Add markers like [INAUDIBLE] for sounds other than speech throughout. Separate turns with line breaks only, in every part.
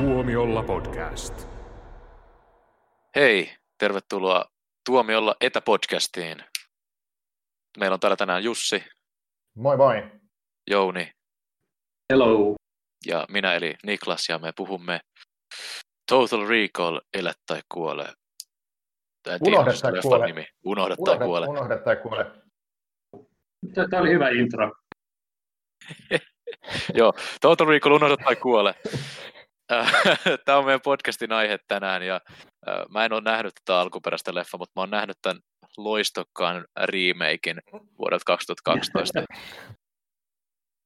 Tuomiolla podcast.
Hei, tervetuloa Tuomiolla etäpodcastiin. Meillä on täällä tänään Jussi,
Moi moi.
Jouni
Hello.
ja minä eli Niklas ja me puhumme Total Recall, Elä tai kuole. En tiedä,
Unohda tai kuole.
Nimi. Unohda tai
Unohda,
kuole.
unohda tai kuole.
Tämä oli hyvä intro. [LAUGHS]
Joo, Total Recall, unohda tai kuole. [LAUGHS] Tämä on meidän podcastin aihe tänään ja äh, mä en ole nähnyt tätä alkuperäistä leffa, mutta mä oon nähnyt tämän loistokkaan remakein vuodelta 2012.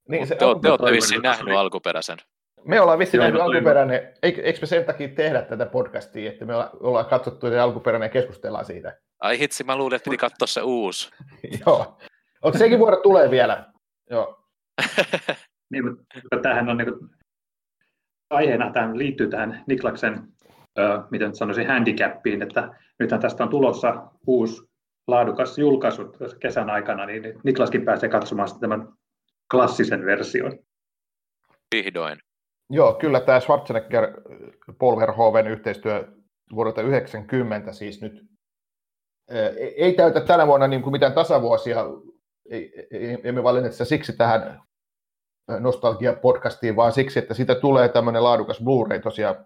Niin, se
te, te olette vissiin
oli-
nähnyt alkuperäisen.
me ollaan vissiin nähnyt alkuperäinen, eikö, eikö me sen takia tehdä tätä podcastia, että me olla- ollaan katsottu se alkuperäinen ja keskustellaan siitä.
Ai hitsi, mä luulin, että piti katsoa se uusi. [LAUGHS]
Joo. Onko sekin vuoro tulee vielä? Joo.
Niin, mutta tämähän on niin kuin, aiheena, tähän liittyy tähän Niklaksen, ö, miten nyt sanoisin, handicappiin, että nythän tästä on tulossa uusi laadukas julkaisu kesän aikana, niin Niklaskin pääsee katsomaan tämän klassisen version.
Vihdoin.
Joo, kyllä tämä Schwarzenegger Paul Verhoeven yhteistyö vuodelta 90 siis nyt ei- ei täytä tänä vuonna niin kuin mitään tasavuosia, ei, ei, emme valinneet sitä siksi tähän nostalgia-podcastiin, vaan siksi, että siitä tulee tämmöinen laadukas Blu-ray tosiaan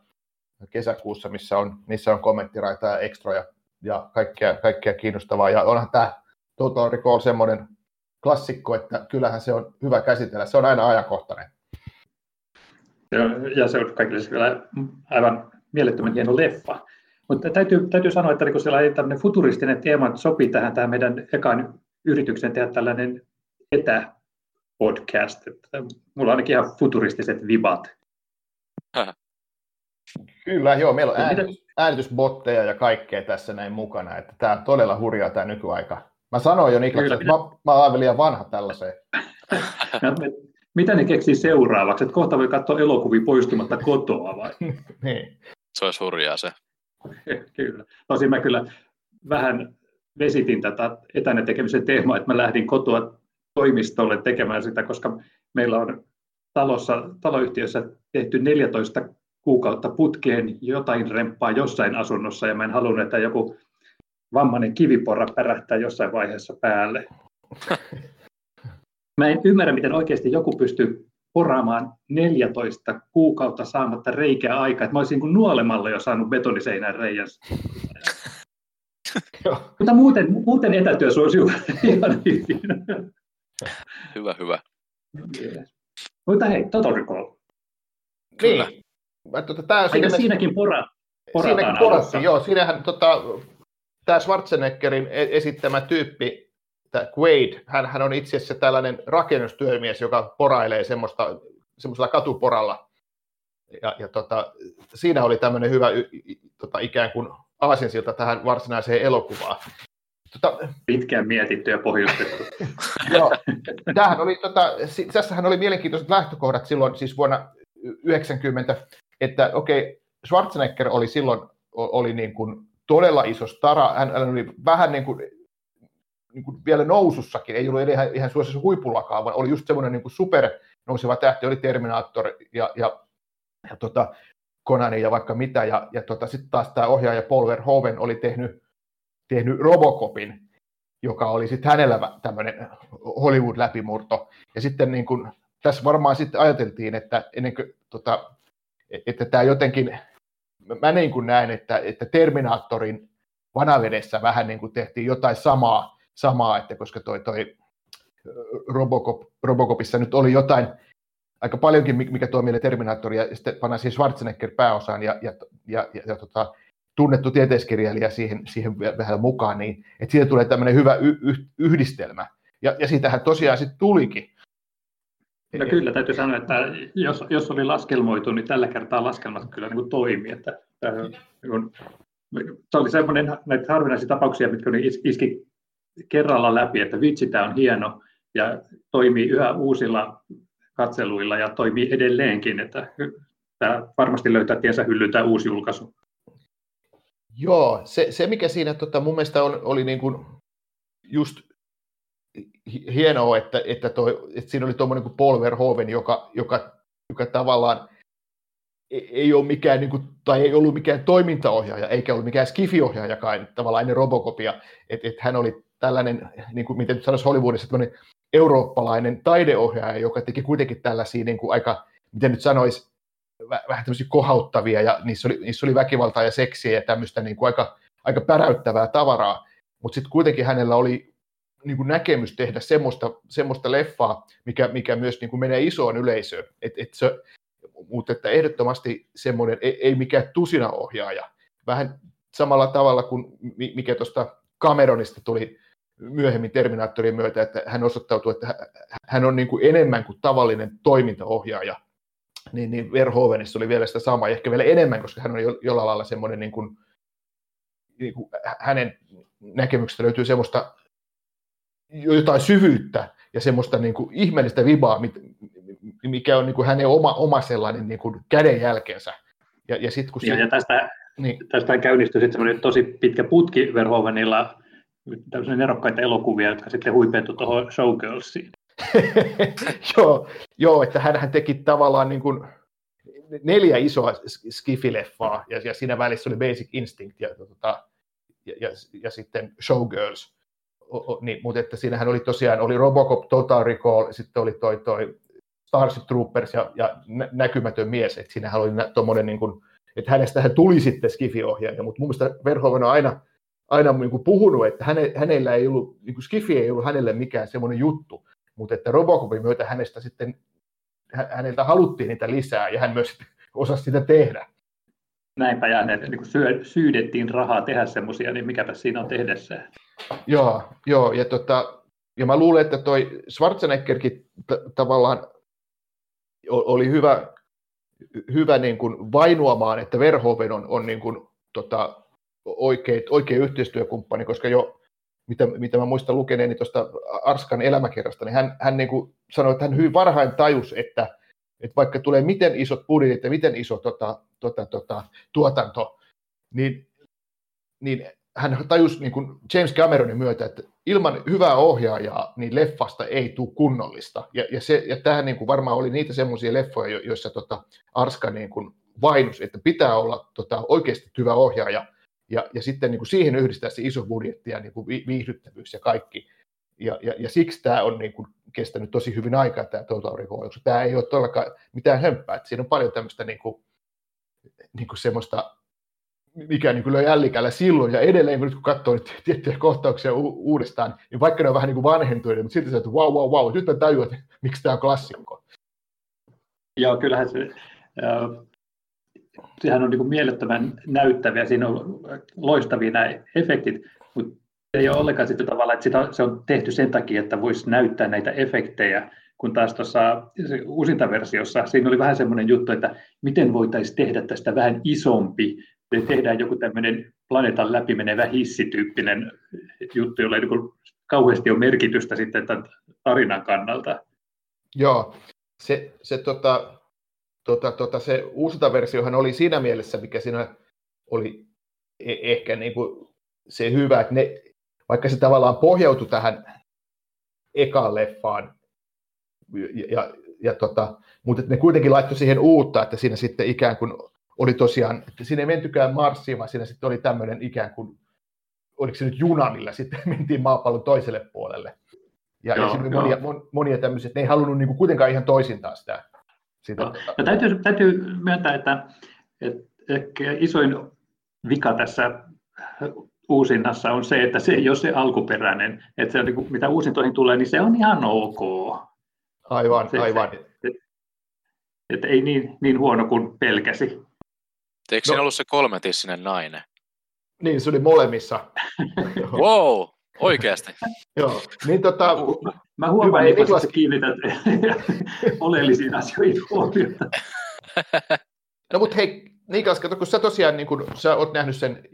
kesäkuussa, missä on, missä on kommenttiraita ja ekstroja ja kaikkea, kaikkea kiinnostavaa. Ja onhan tämä Total Recall semmoinen klassikko, että kyllähän se on hyvä käsitellä. Se on aina ajankohtainen.
Ja, ja se on kaikille kyllä aivan mielettömän hieno leffa. Mutta täytyy, täytyy sanoa, että niin sellainen tämmöinen futuristinen teema sopii tähän, tähän meidän ekan yrityksen tehdä tällainen etäpodcast. Että mulla on ainakin ihan futuristiset vibat.
Kyllä, joo, meillä on äänitys, äänitysbotteja ja kaikkea tässä näin mukana, että tämä on todella hurjaa tämä nykyaika. Mä sanoin jo Niklas,
Kyllä,
että mä, mä aivan liian vanha tällaiseen.
Me- Mitä ne keksii seuraavaksi? Että kohta voi katsoa elokuvia poistumatta kotoa vai? [LAUGHS]
niin.
Se olisi hurjaa se.
kyllä. Tosin mä kyllä vähän vesitin tätä etänä tekemisen teemaa, että mä lähdin kotoa toimistolle tekemään sitä, koska meillä on talossa, taloyhtiössä tehty 14 kuukautta putkeen jotain remppaa jossain asunnossa, ja mä en halunnut, että joku vammainen kiviporra pärähtää jossain vaiheessa päälle. [LAUGHS] Mä en ymmärrä, miten oikeasti joku pystyy poraamaan 14 kuukautta saamatta reikää aikaa. Mä olisin kuin nuolemalla jo saanut betoniseinän reijän. [LAUGHS] Mutta muuten, muuten etätyö suosi [LAUGHS] ihan hyvin.
Hyvä, hyvä.
Mutta hei, Total Recall.
Kyllä.
Niin. Mä, tota, tää,
Eikö
siinä,
siinäkin pora, porataan
siinäkin porattiin, joo. Siinähän tota, tämä Schwarzeneggerin e- esittämä tyyppi, tämä Quaid, hän, hän on itse asiassa tällainen rakennustyömies, joka porailee semmoista, semmoisella katuporalla. Ja, ja tota, siinä oli tämmöinen hyvä y, y, tota, ikään kuin aasinsilta tähän varsinaiseen elokuvaan. Tota,
Pitkään mietitty ja pohjustettu. [LAUGHS]
Joo. Tämähän oli, tota, tässähän oli mielenkiintoiset lähtökohdat silloin, siis vuonna 90, että okei, Schwarzenegger oli silloin oli niin kuin todella iso stara, hän, hän oli vähän niin kuin, niin kuin vielä nousussakin, ei ollut ihan, ihan suosissa huipullakaan, vaan oli just semmoinen niin kuin super nouseva tähti, oli Terminator ja, ja, ja tota, Konani ja vaikka mitä, ja, ja tota, sitten taas tämä ohjaaja Paul Verhoeven oli tehnyt, tehnyt Robocopin, joka oli sitten hänellä tämmöinen Hollywood-läpimurto. Ja sitten niin kun, tässä varmaan sitten ajateltiin, että ennen kuin, tota, että tämä jotenkin, mä niin kuin näen, että, että Terminaattorin vanavedessä vähän niin kuin tehtiin jotain samaa, samaa että koska toi, toi Robocop, Robocopissa nyt oli jotain aika paljonkin, mikä tuo meille Terminaattori, ja sitten pannaan siihen Schwarzenegger pääosaan ja, ja, ja, ja, ja tota, tunnettu tieteiskirjailija siihen, siihen vähän mukaan, niin että siitä tulee tämmöinen hyvä y- y- yhdistelmä. Ja, ja siitähän tosiaan sitten tulikin.
No kyllä, täytyy sanoa, että jos, jos oli laskelmoitu, niin tällä kertaa laskelmat kyllä niin kuin toimi. Että, äh, kun, se oli semmoinen näitä harvinaisia tapauksia, mitkä iski kerralla läpi, että vitsi, tämä on hieno ja toimii yhä uusilla katseluilla ja toimii edelleenkin, että tämä varmasti löytää tiensä hyllyyn tämä uusi julkaisu.
Joo, se, se mikä siinä tota, mun mielestä on, oli niin kuin just hi- hienoa, että, että, toi, että siinä oli tuommoinen kuin Paul Verhoeven, joka, joka, joka tavallaan ei ole mikään, niin kuin, tai ei ollut mikään toimintaohjaaja, eikä ollut mikään skifiohjaajakaan tavallaan ennen Robocopia, että et hän oli tällainen, niin kuin, miten nyt sanoisi Hollywoodissa, tämmöinen eurooppalainen taideohjaaja, joka teki kuitenkin tällaisia niin kuin aika, miten nyt sanoisi, vähän tämmöisiä kohauttavia, ja niissä oli, niissä oli väkivaltaa ja seksiä ja tämmöistä niin kuin aika, aika päräyttävää tavaraa, mutta sitten kuitenkin hänellä oli niin kuin näkemys tehdä semmoista, semmoista leffaa, mikä, mikä myös niin kuin menee isoon yleisöön. Et, et se, mutta että ehdottomasti semmoinen, ei, ei mikään tusinaohjaaja. Vähän samalla tavalla kuin mikä tuosta Cameronista tuli myöhemmin Terminaattorin myötä, että hän osoittautui, että hän on niin kuin enemmän kuin tavallinen toimintaohjaaja. Niin, niin Verhoevenissa oli vielä sitä samaa, ehkä vielä enemmän, koska hän on jollain lailla semmoinen, niin kuin, niin kuin hänen näkemyksestä löytyy semmoista jotain syvyyttä ja semmoista niin kuin ihmeellistä vibaa, mikä on niin kuin hänen oma, oma sellainen niin kuin kädenjälkensä.
Ja, ja, sit, kun ja, se, ja tästä, niin. tästä käynnistyi sitten semmoinen tosi pitkä putki Verhoevenilla, tämmöisiä nerokkaita elokuvia, jotka sitten huipentui tuohon Showgirlsiin. [LAUGHS]
joo, joo, että hän teki tavallaan niin kuin neljä isoa skifileffaa, ja, ja siinä välissä oli Basic Instinct ja, tota, ja, ja, ja sitten Showgirls. O, o, niin, mutta että siinähän oli tosiaan oli Robocop, Total Recall, sitten oli toi, toi Starship Troopers ja, ja näkymätön mies, että siinähän oli tuommoinen, niin että hänestähän tuli sitten Skifi-ohjaaja, mutta mun mielestä Verhoeven on aina, aina niin kuin puhunut, että häne, hänellä ei ollut, niin kuin Skifi ei ollut hänelle mikään semmoinen juttu, mutta että Robocopin myötä hänestä sitten, häneltä haluttiin niitä lisää ja hän myös [LAUGHS] osasi sitä tehdä.
Näinpä ja ne niin syö, syydettiin rahaa tehdä semmoisia, niin mikäpä siinä on tehdessä.
Joo, joo ja, tota, ja mä luulen, että toi Schwarzeneggerkin t- tavallaan oli hyvä, hyvä niin kuin vainuamaan, että Verhoeven on, on niin kuin, tota, oikein, oikein yhteistyökumppani, koska jo mitä, mitä mä muistan lukeneeni tuosta Arskan elämäkerrasta, niin hän, hän niin kuin sanoi, että hän hyvin varhain tajus, että, että vaikka tulee miten isot budjetit ja miten iso tota, tota, tota, tuotanto, niin, niin hän tajusi niin kuin James Cameronin myötä, että ilman hyvää ohjaajaa niin leffasta ei tule kunnollista. Ja, ja, se, ja tähän niin kuin varmaan oli niitä semmoisia leffoja, joissa tota Arska niin kuin vainus, että pitää olla tota, oikeasti hyvä ohjaaja, ja, ja sitten niin kuin siihen yhdistää se iso budjetti ja niin kuin viihdyttävyys ja kaikki. Ja, ja, ja siksi tämä on niin kuin kestänyt tosi hyvin aikaa, tämä Total Recall, tämä ei ole todellakaan mitään hömppää, että siinä on paljon tämmöistä niin kuin, niin kuin semmoista mikä niin löi jällikällä silloin, ja edelleen kun nyt kun katsoo tiettyjä kohtauksia u- uudestaan, niin vaikka ne on vähän niin kuin vanhentuneet, mutta silti se, että wow, wow, wow, nyt mä tajuan, että miksi tämä on klassikko.
Joo, kyllähän se, äh, sehän on niin kuin mielettömän näyttäviä, siinä on loistavia nämä efektit, mutta ei ole ollenkaan sitten tavalla, että sitä, se on tehty sen takia, että voisi näyttää näitä efektejä, kun taas tuossa uusinta versiossa siinä oli vähän semmoinen juttu, että miten voitaisiin tehdä tästä vähän isompi, tehdään joku tämmöinen planeetan läpi menevä hissityyppinen juttu, jolla ei niin kauheasti ole merkitystä sitten tämän tarinan kannalta.
Joo, se, se, tota, tota, tota, se versiohan oli siinä mielessä, mikä siinä oli e- ehkä niin kuin se hyvä, että ne, vaikka se tavallaan pohjautui tähän ekaan leffaan, ja, ja, ja tota, mutta ne kuitenkin laittoi siihen uutta, että siinä sitten ikään kuin oli tosiaan, että siinä ei mentykään Marsiin, vaan siinä sitten oli tämmöinen ikään kuin, oliko se nyt juna, millä sitten [LAUGHS] mentiin maapallon toiselle puolelle. Ja, joo, ja siinä oli monia, monia tämmöisiä, että ne ei halunnut niin kuin kuitenkaan ihan toisintaan sitä. Sitä
no, no, täytyy, täytyy myöntää, että, että ehkä isoin vika tässä uusinnassa on se, että se ei ole se alkuperäinen. Että se, niin kuin, mitä uusintoihin tulee, niin se on ihan ok.
Aivan, se, aivan. Se,
että, että ei niin, niin huono kuin pelkäsi.
Eikö no. siinä ollut se kolmetissinen nainen?
Niin, se oli molemmissa. [LAUGHS] [LAUGHS]
wow, oikeasti. [LAUGHS]
Joo, niin tota...
Mä huomaan, että Niklas... kiinnität [LAUGHS] oleellisiin asioihin huomiota. [LAUGHS]
no mutta hei, Niklas, kato, kun sä tosiaan niin kun sä oot nähnyt sen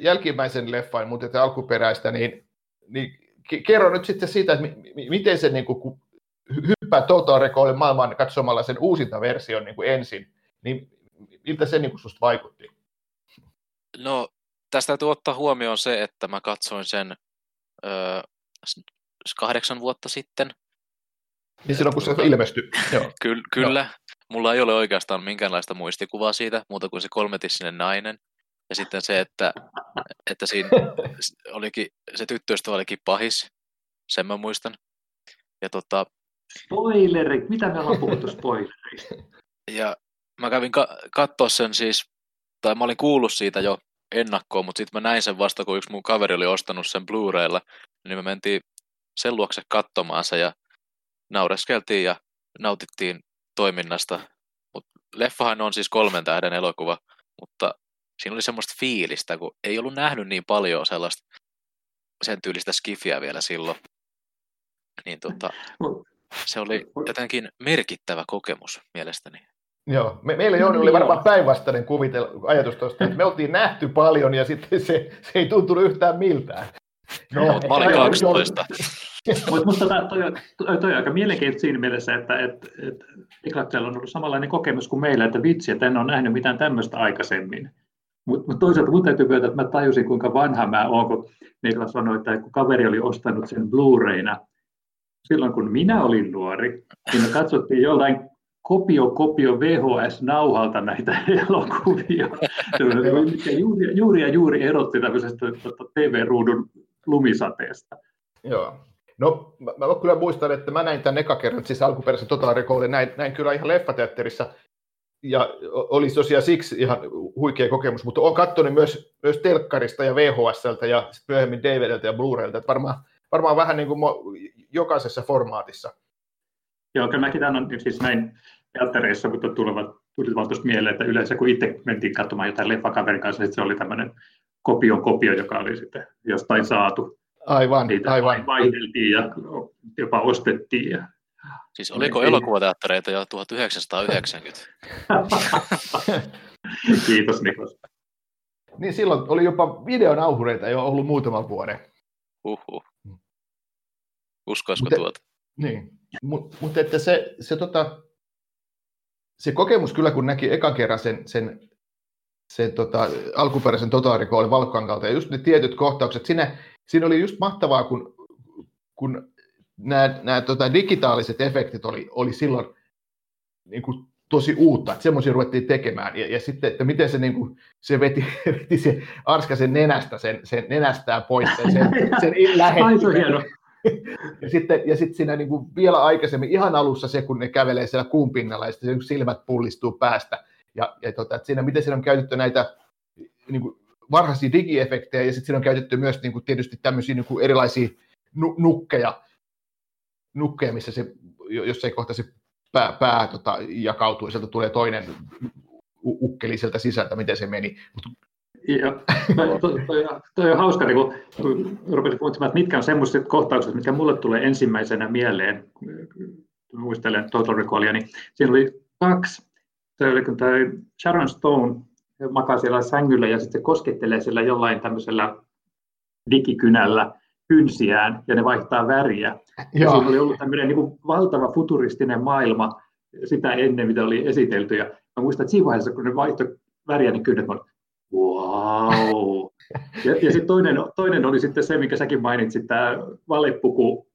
jälkimmäisen leffan, mutta että alkuperäistä, niin, niin kerro nyt sitten siitä, että miten se niin kun hyppää Total Recallin maailman katsomalla sen uusinta version niin kuin ensin, niin miltä se niin susta vaikutti?
No, tästä täytyy ottaa huomioon se, että mä katsoin sen öö, kahdeksan vuotta sitten.
Niin silloin, kun se ilmestyi.
Joo. [LAUGHS] Ky- kyllä, mulla ei ole oikeastaan minkäänlaista muistikuvaa siitä, muuta kuin se kolmetissinen nainen. Ja sitten se, että, että siinä [LAUGHS] olikin, se tyttöystävä olikin pahis, sen mä muistan. Ja tota,
Spoileri, mitä me ollaan puhuttu spoilerista?
Ja mä kävin ka- katsoa sen siis, tai mä olin kuullut siitä jo ennakkoon, mutta sitten mä näin sen vasta, kun yksi mun kaveri oli ostanut sen Blu-raylla, niin me mentiin sen luokse katsomaan se ja naureskeltiin ja nautittiin toiminnasta. Mut leffahan on siis kolmen tähden elokuva, mutta siinä oli semmoista fiilistä, kun ei ollut nähnyt niin paljon sellaista sen tyylistä skifiä vielä silloin. Niin tota, se oli jotenkin merkittävä kokemus mielestäni.
Joo, me, meillä Jouni oli varmaan päinvastainen kuvitel, ajatus tuosta, että me oltiin nähty paljon ja sitten se, se ei tuntunut yhtään miltään.
No, no mä olin 12.
Mutta minusta toi, toi, toi on aika mielenkiintoista siinä mielessä, että et, et Niklaksella on ollut samanlainen kokemus kuin meillä, että vitsi, että en ole nähnyt mitään tämmöistä aikaisemmin. Mutta mut toisaalta minun täytyy myöntää, että mä tajusin, kuinka vanha mä oon, kun Niklas sanoi, että kun kaveri oli ostanut sen Blu-rayna, silloin kun minä olin nuori, niin me katsottiin jollain kopio, kopio VHS-nauhalta näitä [LAUGHS] elokuvia, mikä juuri, juuri ja juuri erotti tämmöisestä TV-ruudun lumisateesta.
Joo. No, mä, mä kyllä muistan, että mä näin tämän eka kerran, siis alkuperäisen Total Recallin, näin, näin kyllä ihan leffateatterissa, ja oli tosiaan siksi ihan huikea kokemus, mutta olen katsonut myös, myös telkkarista ja VHSltä ja myöhemmin DVDltä ja Blu-raylta, että varmaan, varmaan vähän niin kuin jokaisessa formaatissa.
Joo, kyllä mäkin tämän on siis näin teattereissa, mutta tulevat, tuli vaan tuosta mieleen, että yleensä kun itse mentiin katsomaan jotain leffakaverin kanssa, niin se oli tämmöinen kopion kopio, joka oli sitten jostain saatu.
Aivan, Niitä aivan.
Vaihdeltiin ja jopa ostettiin. Ja...
Siis oliko elokuvateattereita jo 1990? [LAUGHS]
Kiitos Niklas.
Niin silloin oli jopa videonauhureita jo ollut muutaman vuoden.
Uhuh. Uskoisiko Mut, tuota?
Niin, mutta mut että se, se, tota, se kokemus kyllä, kun näki eka kerran sen, sen, sen tota, alkuperäisen totaarikoolin valkokankalta ja just ne tietyt kohtaukset, siinä, siinä oli just mahtavaa, kun, kun nämä, nämä tota, digitaaliset efektit oli, oli silloin niin kuin, tosi uutta, että semmoisia ruvettiin tekemään. Ja, ja sitten, että miten se, niin kuin, se veti, [LAUGHS] veti se Arska sen nenästä, sen, sen nenästään pois, sen, sen, sen
lähetti
ja sitten, ja sitten siinä niin kuin vielä aikaisemmin, ihan alussa se, kun ne kävelee siellä kuun pinnalla ja sitten silmät pullistuu päästä. Ja, ja tota, että siinä, miten siinä on käytetty näitä niin kuin varhaisia digiefektejä ja sitten siinä on käytetty myös niin kuin tietysti tämmöisiä niin kuin erilaisia nu- nukkeja, nukkeja, missä se, jos ei kohta se pää, pää tota, jakautuu ja sieltä tulee toinen ukkeli sieltä sisältä, miten se meni. Mutta
ja toi, toi, toi on hauska, niin kun, kun rupesin puhumaan, että mitkä on semmoiset kohtaukset, mitkä mulle tulee ensimmäisenä mieleen, muistelen Total Recallia, niin siinä oli kaksi. Se oli, kun tämä Sharon Stone makaa siellä sängyllä ja sitten koskettelee sillä jollain tämmöisellä digikynällä kynsiään ja ne vaihtaa väriä. Ja siinä oli ollut tämmöinen niin kuin valtava futuristinen maailma sitä ennen, mitä oli esitelty. Ja mä muistan, että siinä vaiheessa, kun ne vaihtoi väriä, niin kynnet Wow. Ja, ja sitten toinen, toinen oli sitten se, mikä säkin mainitsit, tämä valepuku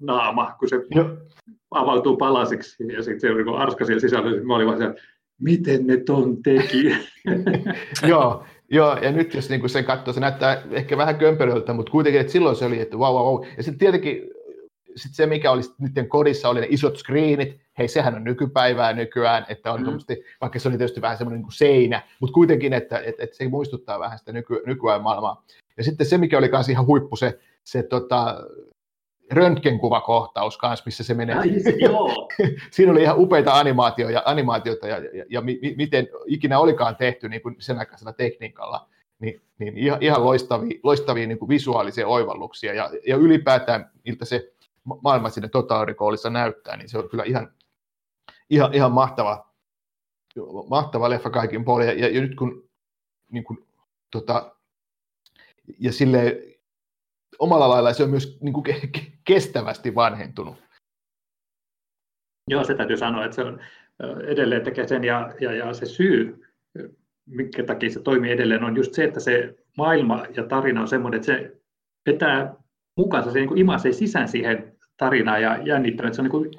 naama, kun se Joo. avautuu palasiksi ja sitten se oli niin arska siellä sisällä, niin mä olin vaan siellä, miten ne ton teki. [LAUGHS]
Joo, Joo, ja nyt jos niinku sen katsoo, se näyttää ehkä vähän kömpelöltä, mutta kuitenkin, että silloin se oli, että wow, wow, wow. Ja sitten tietenkin sit se, mikä oli nyt kodissa, oli ne isot screenit, hei sehän on nykypäivää nykyään, että on mm. vaikka se oli tietysti vähän semmoinen niin kuin seinä, mutta kuitenkin, että, että, että se muistuttaa vähän sitä nyky, nykyään maailmaa. Ja sitten se, mikä oli kanssa ihan huippu, se, se tota, röntgenkuvakohtaus kanssa, missä se menee. Ai,
joo. [LAUGHS]
Siinä oli ihan upeita animaatioita, animaatioita ja, ja, ja mi, miten ikinä olikaan tehty niin kuin sen aikaisella tekniikalla, niin, niin ihan, ihan loistavia, loistavia niin kuin visuaalisia oivalluksia ja, ja ylipäätään miltä se maailma sinne Total Recallissa näyttää, niin se on kyllä ihan, ihan, ihan mahtava, mahtava leffa kaikin puolin. Ja, ja nyt kun, niin kun tota, ja sille omalla lailla se on myös niin kuin kestävästi vanhentunut.
Joo, se täytyy sanoa, että se on edelleen tekee sen ja, ja, ja se syy, minkä takia se toimii edelleen, on just se, että se maailma ja tarina on semmoinen, että se vetää mukaansa, se niin kuin imasee sisään siihen tarinaan ja jännittämään, että se on niin kuin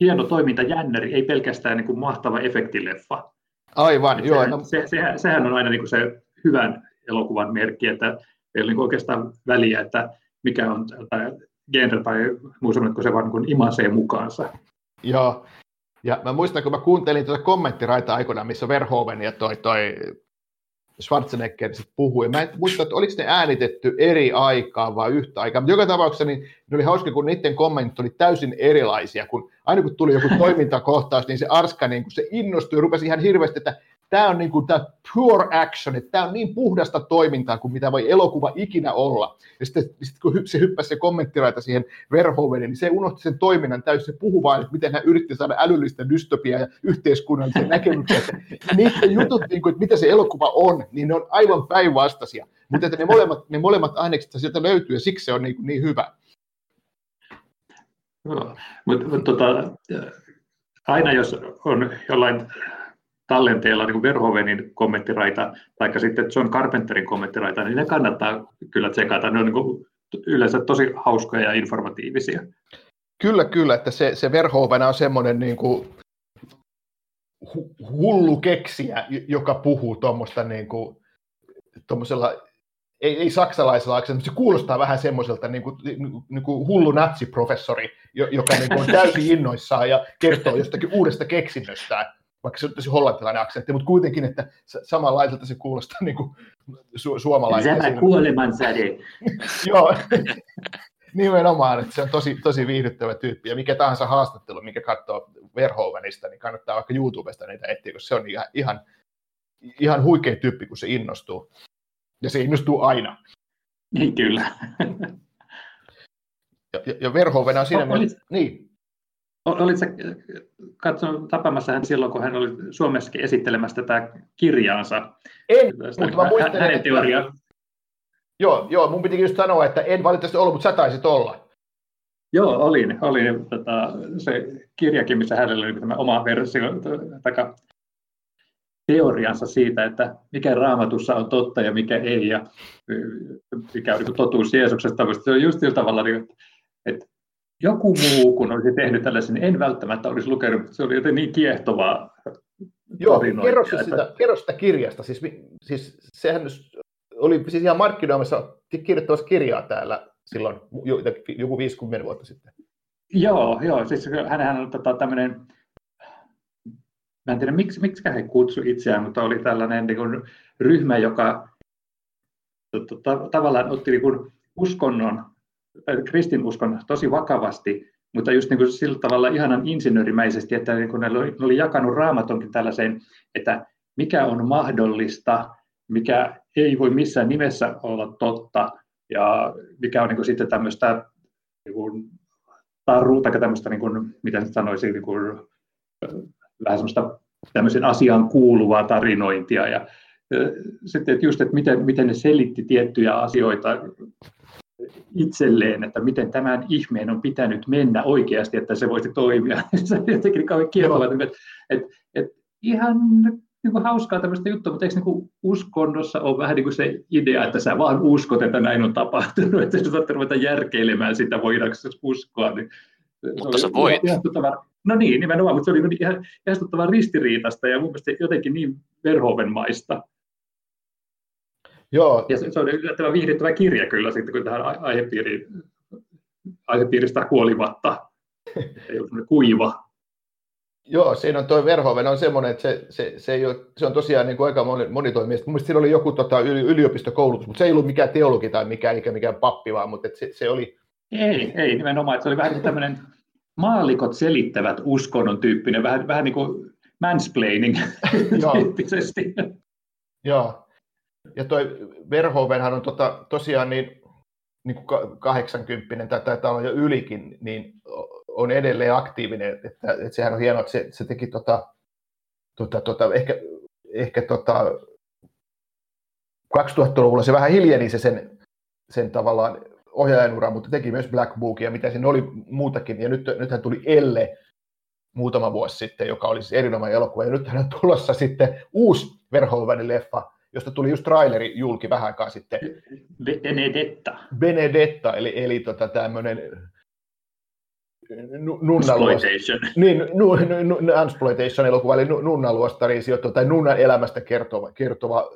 hieno toimintajännäri, ei pelkästään niin kuin mahtava efektileffa.
Aivan, joo.
Se, se, sehän, sehän on aina niin kuin se hyvän elokuvan merkki, että ei ole niin oikeastaan väliä, että mikä on tai genre tai muu sellainen, kun se vaan niin imasee mukaansa.
Joo, ja mä muistan, kun mä kuuntelin tuota kommenttiraita aikoina, missä Verhoeven ja toi, toi Schwarzenegger sit puhui. Mä en muista, että oliko ne äänitetty eri aikaa vai yhtä aikaa, mutta joka tapauksessa niin ne oli hauska, kun niiden kommentit oli täysin erilaisia, kun aina kun tuli joku [LAUGHS] toimintakohtaus, niin se Arska niin kun se innostui ja rupesi ihan hirveästi, että tämä on niin kuin tämä pure action, että tämä on niin puhdasta toimintaa kuin mitä voi elokuva ikinä olla. Ja sitten, sitten kun se hyppäsi se kommenttiraita siihen Verhoveniin, niin se unohti sen toiminnan täysin, se puhui vain, että miten hän yritti saada älyllistä dystopiaa ja yhteiskunnallisen [LAUGHS] näkemyksen, että niiden jutut, niin kuin, että mitä se elokuva on, niin ne on aivan päinvastaisia. Mutta että ne molemmat, ne molemmat ainekset sieltä löytyy ja siksi se on niin, niin hyvä.
No, mutta, mutta tota, aina jos on jollain tallenteella niin Verhoevenin kommenttiraita tai sitten John Carpenterin kommenttiraita, niin ne kannattaa kyllä tsekata. Ne on niin yleensä tosi hauskoja ja informatiivisia.
Kyllä, kyllä, että se, se Verhoeven on semmoinen niin kuin hullu keksiä, joka puhuu tuommoista niin kuin, ei, ei saksalaisella akselilla, se kuulostaa vähän semmoiselta niin kuin, niin kuin hullu natsiprofessori, joka niin kuin on täysin [LAUGHS] innoissaan ja kertoo jostakin uudesta keksinnöstään vaikka se on tosi hollantilainen aksentti, mutta kuitenkin, että samanlaiselta se kuulostaa niin kuin su- suomalainen.
Tämä kuolemansäde. [LAUGHS]
Joo, nimenomaan, että se on tosi, tosi viihdyttävä tyyppi, ja mikä tahansa haastattelu, mikä katsoo Verhoevenista, niin kannattaa vaikka YouTubesta niitä etsiä, koska se on ihan, ihan, ihan huikea tyyppi, kun se innostuu. Ja se innostuu aina.
Niin, kyllä.
ja, ja, ja Verhoeven on siinä mielessä... Niin.
Olitko katsonut tapaamassa hän silloin, kun hän oli Suomessakin esittelemässä tätä kirjaansa?
En, mutta mä muistelen,
hänen teoriaa.
Joo, joo, mun pitikin just sanoa, että en valitettavasti ollut, mutta sä taisit olla.
Joo, olin. olin tota, se kirjakin, missä hänellä oli tämä oma versio, taka, teoriansa siitä, että mikä raamatussa on totta ja mikä ei, ja mikä on niin totuus Jeesuksesta. Se on just sillä tavalla, niin, että joku muu, kun olisi tehnyt tällaisen, en välttämättä olisi lukenut, mutta se oli joten niin kiehtovaa
Joo, kerro, että... sitä, kerro sitä kirjasta. Siis, siis sehän oli siis ihan markkinoimassa kirjoittamassa kirjaa täällä silloin joku 50 vuotta sitten.
Joo, joo. Siis hänhän on tota, tämmöinen, mä en tiedä miksi, miksi hän kutsui itseään, mutta oli tällainen niin kuin, ryhmä, joka to, to, to, tavallaan otti niin kuin, uskonnon kristinuskon tosi vakavasti, mutta just niin kuin sillä tavalla ihanan insinöörimäisesti, että niin kuin ne, oli, ne oli jakanut raamatonkin tällaiseen, että mikä on mahdollista, mikä ei voi missään nimessä olla totta, ja mikä on niin sitten tämmöistä niin kuin taru, tai tämmöistä, niin kuin, miten sanoisin, niin kuin, vähän semmoista tämmöisen asiaan kuuluvaa tarinointia, ja sitten että just, että miten, miten ne selitti tiettyjä asioita itselleen, että miten tämän ihmeen on pitänyt mennä oikeasti, että se voisi toimia. [LAUGHS] se on jotenkin kauhean kiehtovaa, että, että, että ihan niin kuin hauskaa tämmöistä juttua, mutta eikö niin kuin uskonnossa ole vähän niin kuin se idea, että sä vaan uskot, että näin on tapahtunut, että sä saatte ruveta järkeilemään sitä, voidaanko se uskoa. Niin
mutta sä voit.
no niin, nimenomaan, mutta se oli ihan ihastuttavan ristiriitasta ja mun mielestä jotenkin niin verhovenmaista.
Joo.
Ja se, se on yllättävän viihdyttävä kirja kyllä sitten, kun tähän aihepiiriin, aihepiiristä huolimatta [LAUGHS] ei ole kuiva.
Joo, siinä on tuo Verhoeven on semmoinen, että se, se, se, ei ole, se on tosiaan niin kuin aika monitoimista. Mielestäni siinä oli joku tota, yliopistokoulutus, mutta se ei ollut mikään teologi tai mikään, eikä mikään pappi, vaan mutta se, se oli...
Ei, ei nimenomaan. Että se oli vähän niin tämmöinen maalikot selittävät uskonnon tyyppinen, vähän, vähän niin kuin mansplaining [LAUGHS] tyyppisesti.
Joo, ja toi Verhoevenhan on tota, tosiaan niin, niin kuin 80 tai taitaa olla jo ylikin, niin on edelleen aktiivinen. Että, että sehän on hienoa, että se, se teki tota, tota, tota, ehkä, ehkä tota, 2000-luvulla se vähän hiljeni se sen, sen tavallaan ohjaajan ura, mutta teki myös Black Bookia, mitä siinä oli muutakin. Ja nyt, nythän tuli Elle muutama vuosi sitten, joka oli siis erinomainen elokuva. Ja nythän on tulossa sitten uusi Verhoevenin leffa, josta tuli just traileri julki vähän aikaa sitten.
Benedetta.
Benedetta, eli, eli tota tämmöinen Exploitation. Niin, nu, nu, nu, Unsploitation elokuva, eli nunnaluostariin sijoittuva tai nunnan elämästä kertova, kertova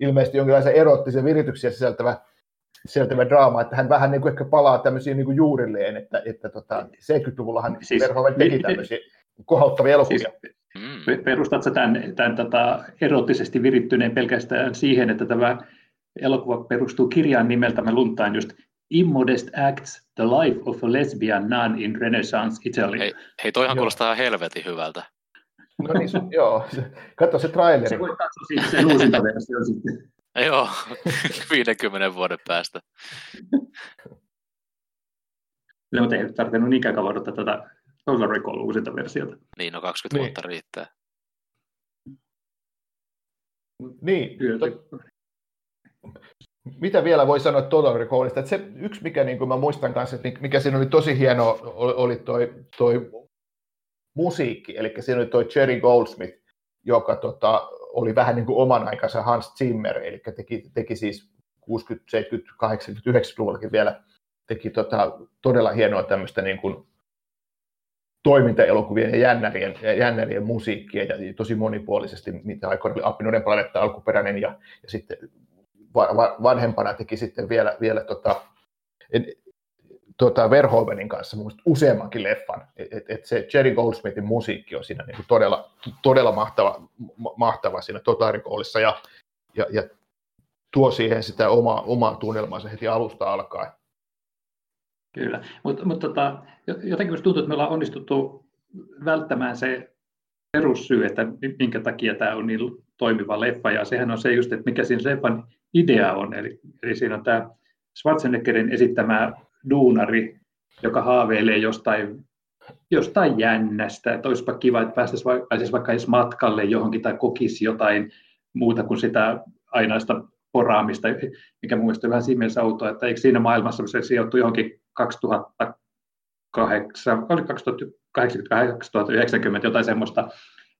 ilmeisesti jonkinlaisen erottisen virityksiä sisältävä, sisältävä draama, että hän vähän niin kuin ehkä palaa tämmöisiin niin kuin juurilleen, että, että tota, 70-luvullahan siis, Verhoeven teki tämmöisiä kohauttavia elokuvia. Siis,
mm. Perustatko tämän, tämän tota, erottisesti virittyneen pelkästään siihen, että tämä elokuva perustuu kirjaan nimeltä, mä luntaan just Immodest Acts, The Life of a Lesbian Nun in Renaissance Italy.
Hei, hei toihan joo. kuulostaa helvetin hyvältä.
No niin, joo. [LAUGHS] Katso se traileri.
Se voi katsoa siitä sen uusinta versio sitten. [LAUGHS]
Joo, [LAUGHS] 50 vuoden päästä.
No, mutta ei tarvinnut niinkään kauan odottaa tätä Total Recall uusinta versiota.
Niin, no 20 niin. vuotta riittää.
Niin, to, mitä vielä voi sanoa Total Recallista? Että se yksi, mikä niin kuin mä muistan kanssa, että mikä siinä oli tosi hieno, oli toi, toi musiikki, eli siinä oli toi Jerry Goldsmith, joka tota, oli vähän niin kuin oman aikansa Hans Zimmer, eli teki, teki siis 60, 70, 80, 90-luvullakin vielä teki tota, todella hienoa tämmöistä niin kuin toimintaelokuvien ja jännärien, ja jännärien musiikkia ja tosi monipuolisesti, mitä aikoina oli Appinoiden planetta alkuperäinen ja, ja sitten vanhempana teki sitten vielä, vielä tota, en, tota Verhoevenin kanssa useammankin leffan. Et, et se Jerry Goldsmithin musiikki on siinä niin todella, todella mahtava, mahtava siinä Totarikoolissa ja, ja, ja tuo siihen sitä omaa, omaa tunnelmaansa heti alusta alkaen.
Kyllä, mutta mut tota, jotenkin tuntuu, että me ollaan onnistuttu välttämään se perussyy, että minkä takia tämä on niin toimiva leffa, ja sehän on se just, että mikä siinä leffan idea on. Eli, eli siinä on tämä Schwarzeneggerin esittämä duunari, joka haaveilee jostain, jostain jännästä, että olisipa kiva, että päästäisiin vaikka, vaikka edes matkalle johonkin tai kokisi jotain muuta kuin sitä ainaista poraamista, mikä mun mielestä on vähän siinä mielessä outoa, että eikö siinä maailmassa se sijoittui johonkin 2008, oli 2080-2090, jotain semmoista,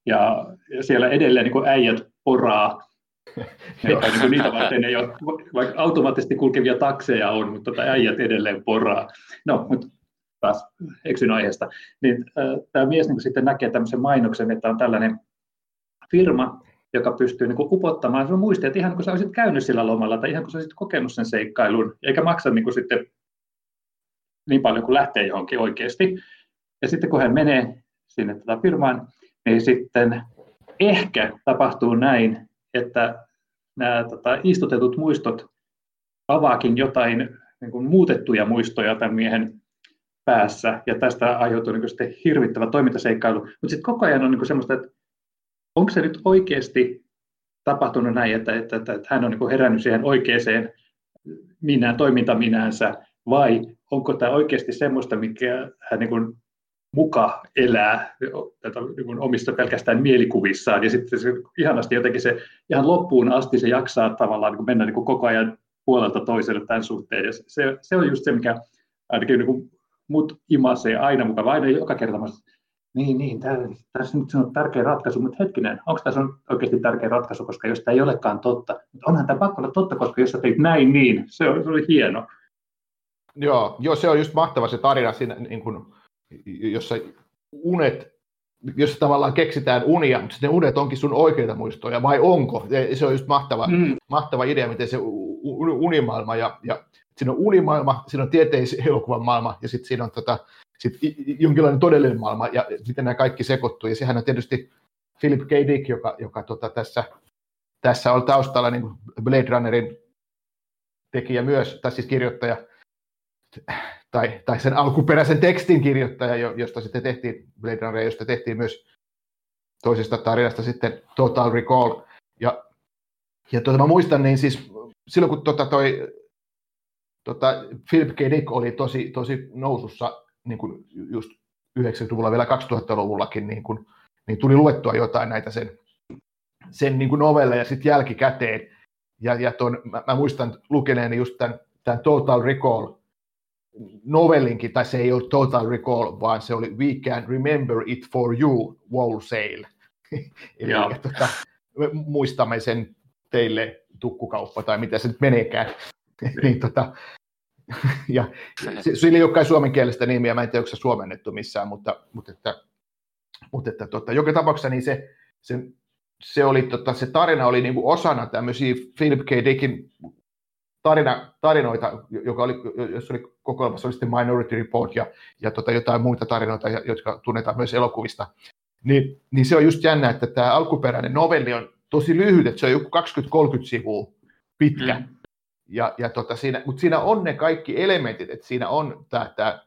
ja siellä edelleen niin kuin äijät poraa [LAUGHS] että niin niitä varten ei ole, vaikka automaattisesti kulkevia takseja on, mutta tota äijät edelleen poraa. No, mutta taas eksyn aiheesta. Niin, äh, tämä mies niin sitten näkee tämmöisen mainoksen, että on tällainen firma, joka pystyy niin kuin upottamaan sinun muistia, ihan kun sä olisit käynyt sillä lomalla tai ihan kun sä olisit kokenut sen seikkailun, eikä maksa niin kuin sitten niin paljon kuin lähtee johonkin oikeasti. Ja sitten kun hän menee sinne tätä firmaan, niin sitten ehkä tapahtuu näin, että nämä tota, istutetut muistot avaakin jotain niin kuin muutettuja muistoja tämän miehen päässä, ja tästä aiheutuu niin sitten hirvittävä toimintaseikkailu. Mutta sitten koko ajan on niin semmoista, että onko se nyt oikeasti tapahtunut näin, että, että, että, että hän on niin herännyt siihen oikeaan minä, toimintaminänsä, vai onko tämä oikeasti semmoista, mikä hän niin kuin muka elää tätä niin omista pelkästään mielikuvissaan. Ja sitten se, ihanasti jotenkin se ihan loppuun asti se jaksaa tavallaan niin mennä niin kuin koko ajan puolelta toiselle tämän suhteen. Ja se, se on just se, mikä ainakin niin kuin mut imasee aina mukaan, aina joka kerta. Niin, niin, tässä nyt on tärkeä ratkaisu, mutta hetkinen, onko tässä on oikeasti tärkeä ratkaisu, koska jos tämä ei olekaan totta, mutta onhan tämä pakko olla totta, koska jos sä teit näin, niin se, on, se oli hieno.
Joo, joo, se on just mahtava se tarina siinä, niin kuin, jossa unet, jos tavallaan keksitään unia, mutta sitten unet onkin sun oikeita muistoja, vai onko? Se on just mahtava, mm. mahtava idea, miten se unimaailma, ja, ja siinä on unimaailma, siinä on tieteis elokuvan maailma, ja sitten siinä on tota, sit jonkinlainen todellinen maailma, ja miten nämä kaikki sekoittuu, ja sehän on tietysti Philip K. Dick, joka, joka tota, tässä, tässä on taustalla niin Blade Runnerin tekijä myös, tai siis kirjoittaja, tai, tai sen alkuperäisen tekstin kirjoittaja, josta sitten tehtiin Blade Runner, josta tehtiin myös toisesta tarinasta sitten Total Recall. Ja, ja tuota, mä muistan, niin siis silloin kun tota toi, tota Philip K. Dick oli tosi, tosi nousussa niin kuin just 90-luvulla, vielä 2000-luvullakin, niin, kuin, niin tuli luettua jotain näitä sen, sen niin kuin novelleja sitten jälkikäteen. Ja, ja ton, mä, mä, muistan lukeneeni just tämän, tämän Total Recall novellinkin, tai se ei ole Total Recall, vaan se oli We Can Remember It For You Wholesale. [LAUGHS] Eli tota, muistamme sen teille tukkukauppa, tai mitä se nyt meneekään. [LAUGHS] niin, tota, [LAUGHS] ja se, sillä ei ole kai suomenkielistä nimiä, mä en tiedä, onko se suomennettu missään, mutta, mutta, että, mutta että, tota, joka tapauksessa niin se, se, se, oli, tota, se tarina oli niin kuin osana tämmöisiä Philip K. Dickin tarina, tarinoita, joka oli, jos oli kokoelmassa, oli sitten Minority Report ja, ja tota, jotain muita tarinoita, jotka tunnetaan myös elokuvista. Niin, niin se on just jännä, että tämä alkuperäinen novelli on tosi lyhyt, että se on joku 20-30 sivua pitkä. Mm. Ja, ja tota, siinä, mutta siinä on ne kaikki elementit, että siinä on tämä, tämä,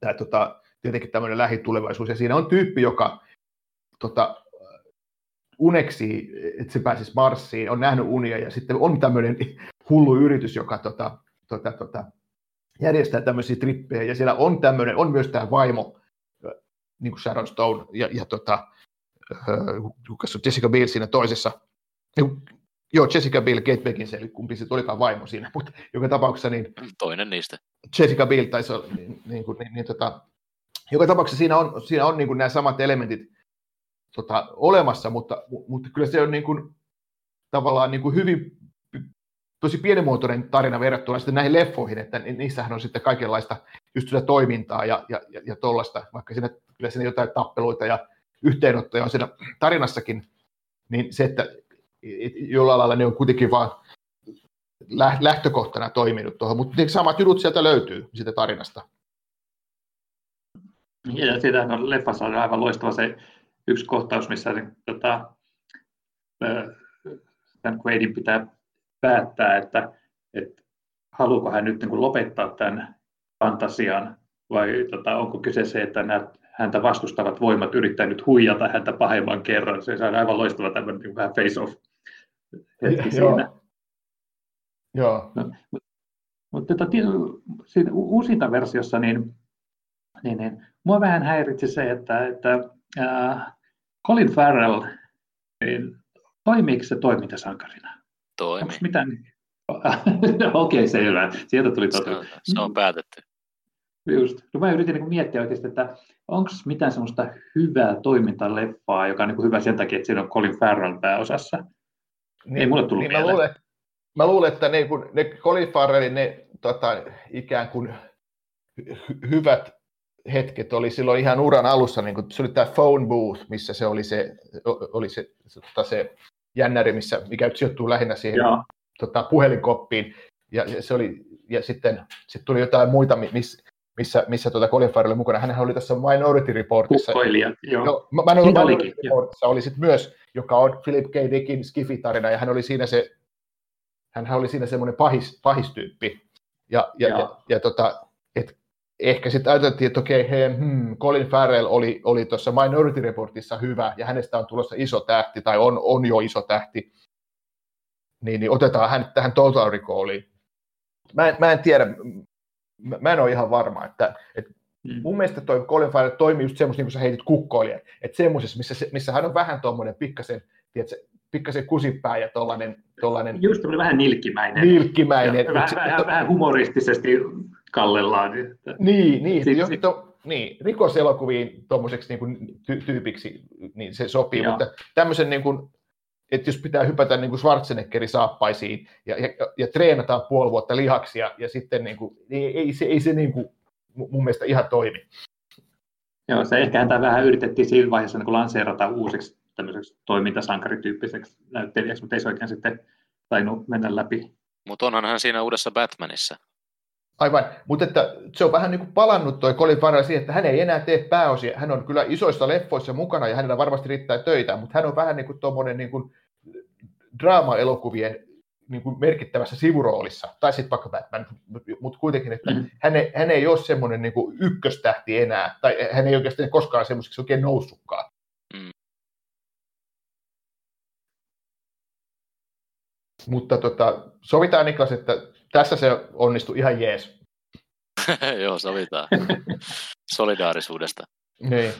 tämä tota, tietenkin tämmöinen lähitulevaisuus, ja siinä on tyyppi, joka tota, uneksi, että se pääsisi Marsiin, on nähnyt unia, ja sitten on tämmöinen hullu yritys, joka tota, tota, tota, järjestää tämmöisiä trippejä, ja siellä on tämmöinen, on myös tämä vaimo, niin kuin Sharon Stone, ja, ja tota, on Jessica Biel siinä toisessa, niin, joo, Jessica Biel, Kate Beckinsale, kumpi se olikaan vaimo siinä, [LAUGHS] mutta joka tapauksessa niin...
Toinen niistä.
Jessica Biel taisi olla, niin, niin, kuin, niin, niin tota, joka tapauksessa siinä on, siinä on niin kuin nämä samat elementit tota, olemassa, mutta, mutta kyllä se on niin kuin, tavallaan niin kuin hyvin tosi pienimuotoinen tarina verrattuna sitten näihin leffoihin, että niissähän on sitten kaikenlaista just sitä toimintaa ja, ja, ja, ja tollaista, vaikka siinä, kyllä siinä jotain tappeluita ja yhteenottoja on siinä tarinassakin, niin se, että jollain lailla ne on kuitenkin vaan lähtökohtana toiminut tuohon, mutta samat jutut sieltä löytyy siitä tarinasta.
Ja siitä on leffassa on aivan loistava se yksi kohtaus, missä niin, tota, tämän Quaidin pitää päättää, että, että haluuko hän nyt niin kuin lopettaa tämän fantasian vai tota, onko kyse se, että nämä häntä vastustavat voimat yrittää nyt huijata häntä pahemman kerran. Se on aivan loistava tämmöinen niin vähän face-off hetki siinä.
Joo.
No, mutta tota, siinä uusinta versiossa, niin, niin, niin mua vähän häiritsi se, että, että äh, Colin Farrell, niin toimiiko se toimintasankarina?
Toimi.
Onko mitään? [LAUGHS] Okei, okay, selvä. Sieltä tuli totuus.
Se on, se on päätetty.
Just. No mä yritin niin miettiä oikeasti, että onko mitään semmoista hyvää toimintaleffaa, joka on niin hyvä sen takia, että siinä on Colin Farrell pääosassa. Niin, Ei mulle tullut niin
mieleen. Mä luulen, mä luulen, että ne, kun ne Colin Farrellin ne tota, ikään kuin hy- hyvät hetket oli silloin ihan uran alussa, niin kun se oli tämä phone booth, missä se oli se, oli se, se, tota, se jännäri, missä, mikä sijoittuu lähinnä siihen tota, puhelinkoppiin. Ja, se oli, ja sitten sit tuli jotain muita, miss, missä, missä tuota Colin Farrell oli mukana. Hän oli tässä Minority Reportissa.
Kukkoilija, joo.
No, Minority olikin, Reportissa oli sit myös, joka on Philip K. Dickin Skifi-tarina, ja hän oli siinä se, hän oli siinä semmoinen pahis, pahistyyppi. Ja, ja, ja, ja tota, et ehkä sitten ajateltiin, että okei, he, hmm, Colin Farrell oli, oli tuossa Minority Reportissa hyvä, ja hänestä on tulossa iso tähti, tai on, on jo iso tähti, niin, niin otetaan hän tähän Total Recalliin. Mä en, mä en tiedä, mä, mä en ole ihan varma, että, että mm. mun mielestä toi Colin Farrell toimii just semmoista, niin kuin sä heitit kukkoilija, että semmoisessa, missä, missä hän on vähän tuommoinen pikkasen, tiedätkö, pikkasen kusipää ja tollainen... tollainen
Just vähän nilkkimäinen.
Nilkkimäinen.
Ja vähän, vähän, vähän humoristisesti kallellaan.
Että... Niin, niin, sit, sit... To, niin, rikoselokuviin tuommoiseksi niin ty- tyypiksi niin se sopii, Joo. mutta tämmöisen niin kuin, että jos pitää hypätä niin kuin Schwarzeneggerin saappaisiin ja, ja, ja treenataan puoli vuotta lihaksia ja sitten niin kuin, niin ei, se, ei se niin kuin, mun mielestä ihan toimi.
Joo, se ehkä tämä vähän yritettiin siinä vaiheessa niin lanseerata uusiksi tämmöiseksi toimintasankarityyppiseksi näyttelijäksi, mutta ei se oikein sitten tainnut mennä läpi.
Mutta onhan hän siinä uudessa Batmanissa.
Aivan, mutta että se on vähän niin kuin palannut toi Colin Farrell siihen, että hän ei enää tee pääosia. Hän on kyllä isoissa leffoissa mukana ja hänellä varmasti riittää töitä, mutta hän on vähän niin kuin tuommoinen niin kuin draama-elokuvien niin kuin merkittävässä sivuroolissa, tai sitten vaikka Batman, mutta kuitenkin, että mm-hmm. hän, ei, hän ei ole semmoinen niin kuin ykköstähti enää, tai hän ei oikeastaan koskaan semmoiseksi oikein noussutkaan. Mm. Mutta tota, sovitaan Niklas, että tässä se onnistui ihan jees. [LAUGHS]
Joo, sovitaan. [LAUGHS] Solidaarisuudesta.
Niin.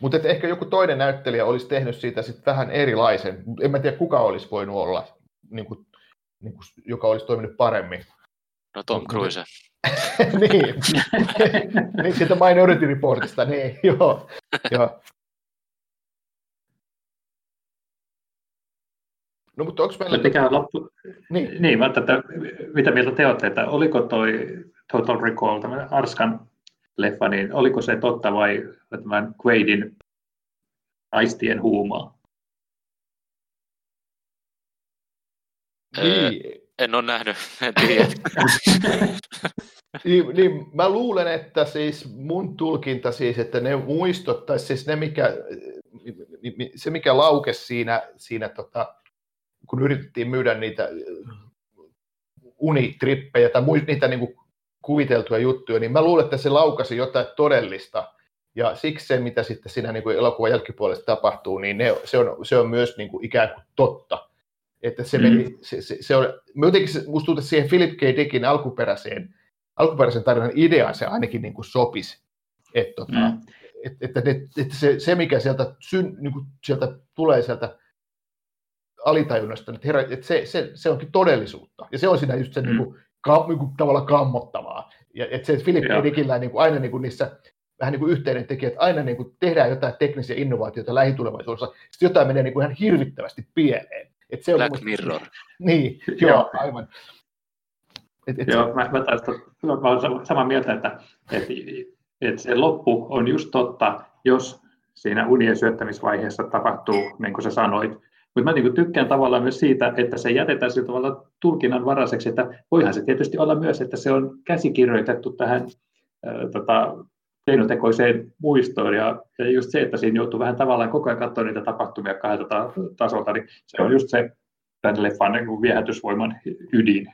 Mutta ehkä joku toinen näyttelijä olisi tehnyt siitä sitten vähän erilaisen. En mä tiedä, kuka olisi voinut olla, niin kuin, niin kuin, joka olisi toiminut paremmin.
No Tom Cruise. [LAUGHS]
niin. niin, siitä Minority Reportista, niin, joo. joo. No mutta onko meillä...
Mikä on loppu... Niin, niin että, että, mitä mieltä te olette, että oliko toi Total Recall, tämä Arskan leffa, niin oliko se totta vai tämän Quaidin aistien huumaa?
Niin. En ole nähnyt, en tiedä.
niin, niin, mä luulen, että siis mun tulkinta siis, että ne muistot, tai siis ne mikä, se mikä laukesi siinä, siinä tota, kun yritettiin myydä niitä unitrippejä tai niitä niin kuin kuviteltuja juttuja, niin mä luulen, että se laukasi jotain todellista. Ja siksi se, mitä sitten siinä niin kuin elokuvan jälkipuolella tapahtuu, niin ne, se, on, se on myös niin kuin ikään kuin totta. Että se, mm. meni, se, se, se on, jotenkin se, musta tuntuu, että siihen Philip K. Dickin alkuperäiseen, alkuperäisen tarinan ideaan se ainakin niin kuin sopisi. Että, tota, mm. että, että, että, että se, se, mikä sieltä, syn, niin kuin sieltä tulee sieltä alitajunnasta, että, herra, että se, se, se onkin todellisuutta. Ja se on siinä just se mm. niin kuin, kam, niin kuin, tavallaan kammottavaa. Ja että se Philip K. Dickillä niin kuin, aina niin kuin niissä vähän niin kuin yhteinen tekijä, että aina niin kuin tehdään jotain teknisiä innovaatioita lähitulevaisuudessa, sitten jotain menee niin kuin ihan hirvittävästi pieleen.
Et se on Black Mirror. [LAUGHS]
Niin, joo, joo aivan.
Et, et joo, se... mä, mä, taas, mä olen samaa mieltä, että et, et se loppu on just totta, jos siinä unien syöttämisvaiheessa tapahtuu, niin kuin sä sanoit. Mutta mä niin tykkään tavallaan myös siitä, että se jätetään sillä tavalla tulkinnan varaiseksi, että voihan se tietysti olla myös, että se on käsikirjoitettu tähän äh, tota, keinotekoiseen muistoon. Ja, ja just se, että siinä joutuu vähän tavallaan koko ajan katsoa niitä tapahtumia kahdelta tasolta, niin se on just se tämän leffan niin viehätysvoiman ydin.